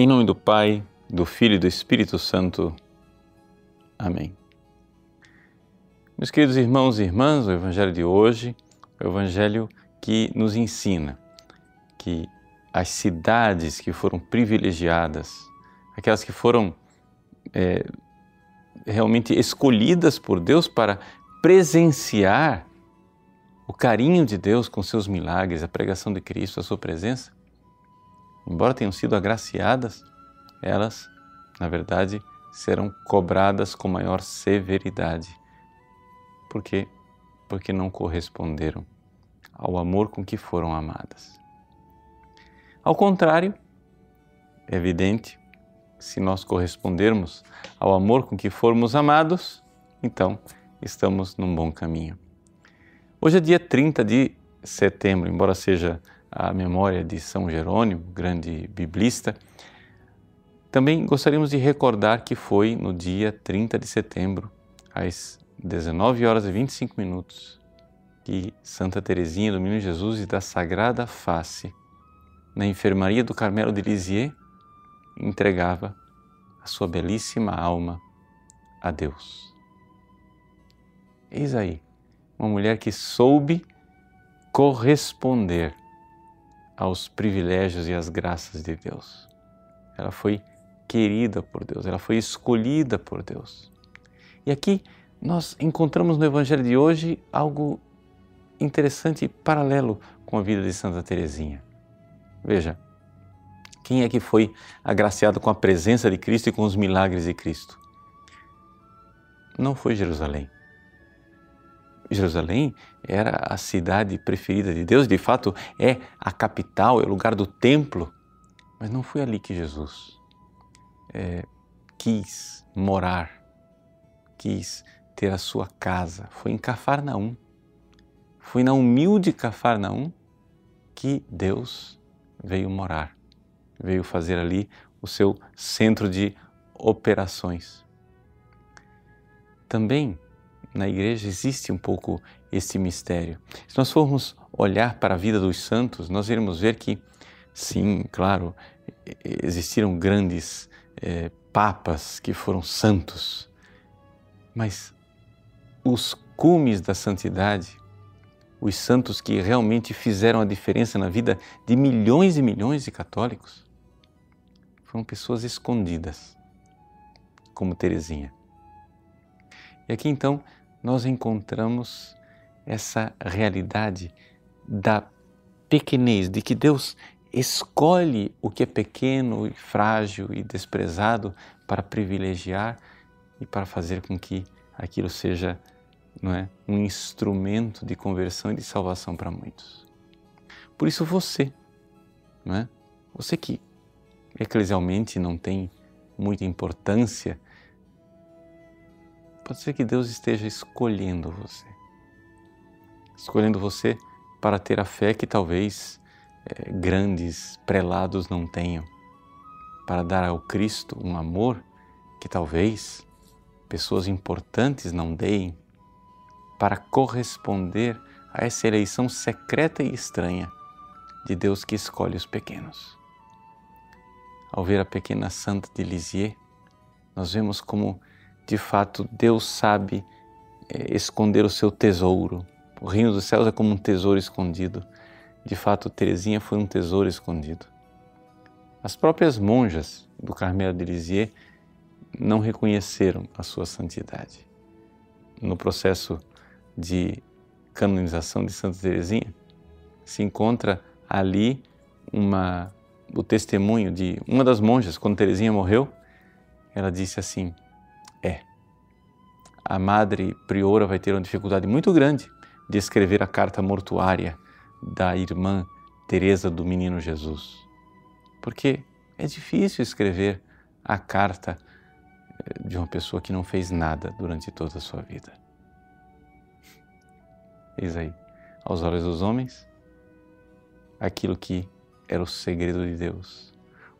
Em nome do Pai, do Filho e do Espírito Santo. Amém. Meus queridos irmãos e irmãs, o Evangelho de hoje é o Evangelho que nos ensina que as cidades que foram privilegiadas, aquelas que foram é, realmente escolhidas por Deus para presenciar o carinho de Deus com seus milagres, a pregação de Cristo, a sua presença, embora tenham sido agraciadas, elas, na verdade, serão cobradas com maior severidade. Por quê? Porque não corresponderam ao amor com que foram amadas. Ao contrário, é evidente, se nós correspondermos ao amor com que formos amados, então estamos num bom caminho. Hoje é dia 30 de setembro, embora seja a memória de São Jerônimo, grande biblista, também gostaríamos de recordar que foi no dia 30 de setembro, às 19 horas e 25 minutos, que Santa Teresinha do Menino Jesus e da Sagrada Face, na enfermaria do Carmelo de Lisieux, entregava a sua belíssima alma a Deus. Eis aí, uma mulher que soube corresponder aos privilégios e às graças de Deus. Ela foi querida por Deus, ela foi escolhida por Deus. E aqui nós encontramos no Evangelho de hoje algo interessante paralelo com a vida de Santa Teresinha. Veja, quem é que foi agraciado com a presença de Cristo e com os milagres de Cristo? Não foi Jerusalém. Jerusalém era a cidade preferida de Deus, de fato é a capital, é o lugar do templo, mas não foi ali que Jesus é, quis morar, quis ter a sua casa. Foi em Cafarnaum, foi na humilde Cafarnaum que Deus veio morar, veio fazer ali o seu centro de operações. Também na igreja existe um pouco esse mistério. Se nós formos olhar para a vida dos santos, nós iremos ver que, sim, claro, existiram grandes é, papas que foram santos, mas os cumes da santidade, os santos que realmente fizeram a diferença na vida de milhões e milhões de católicos, foram pessoas escondidas, como Teresinha. E aqui então nós encontramos essa realidade da pequenez, de que Deus escolhe o que é pequeno e frágil e desprezado para privilegiar e para fazer com que aquilo seja não é, um instrumento de conversão e de salvação para muitos. Por isso você, não é? você que eclesialmente não tem muita importância Pode ser que Deus esteja escolhendo você. Escolhendo você para ter a fé que talvez é, grandes prelados não tenham. Para dar ao Cristo um amor que talvez pessoas importantes não deem. Para corresponder a essa eleição secreta e estranha de Deus que escolhe os pequenos. Ao ver a pequena Santa de Lisieux, nós vemos como de fato Deus sabe é, esconder o seu tesouro. O reino dos céus é como um tesouro escondido. De fato, Teresinha foi um tesouro escondido. As próprias monjas do Carmelo de Lisieux não reconheceram a sua santidade. No processo de canonização de Santa Teresinha, se encontra ali uma, o testemunho de uma das monjas, quando Teresinha morreu, ela disse assim. A madre priora vai ter uma dificuldade muito grande de escrever a carta mortuária da irmã Teresa do Menino Jesus. Porque é difícil escrever a carta eh, de uma pessoa que não fez nada durante toda a sua vida. Eis aí, aos olhos dos homens, aquilo que era o segredo de Deus,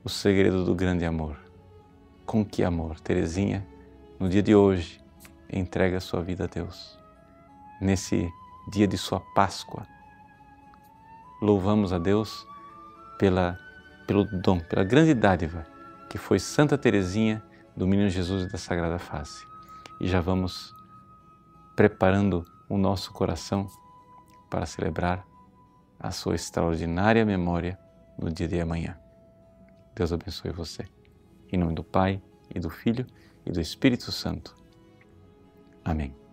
o segredo do grande amor. Com que amor, Teresinha no dia de hoje, entrega a sua vida a Deus. Nesse dia de sua Páscoa, louvamos a Deus pela, pelo dom, pela grande dádiva que foi Santa Teresinha do Menino Jesus e da Sagrada Face. E já vamos preparando o nosso coração para celebrar a sua extraordinária memória no dia de amanhã. Deus abençoe você. Em nome do Pai, e do Filho, e do Espírito Santo. Amém.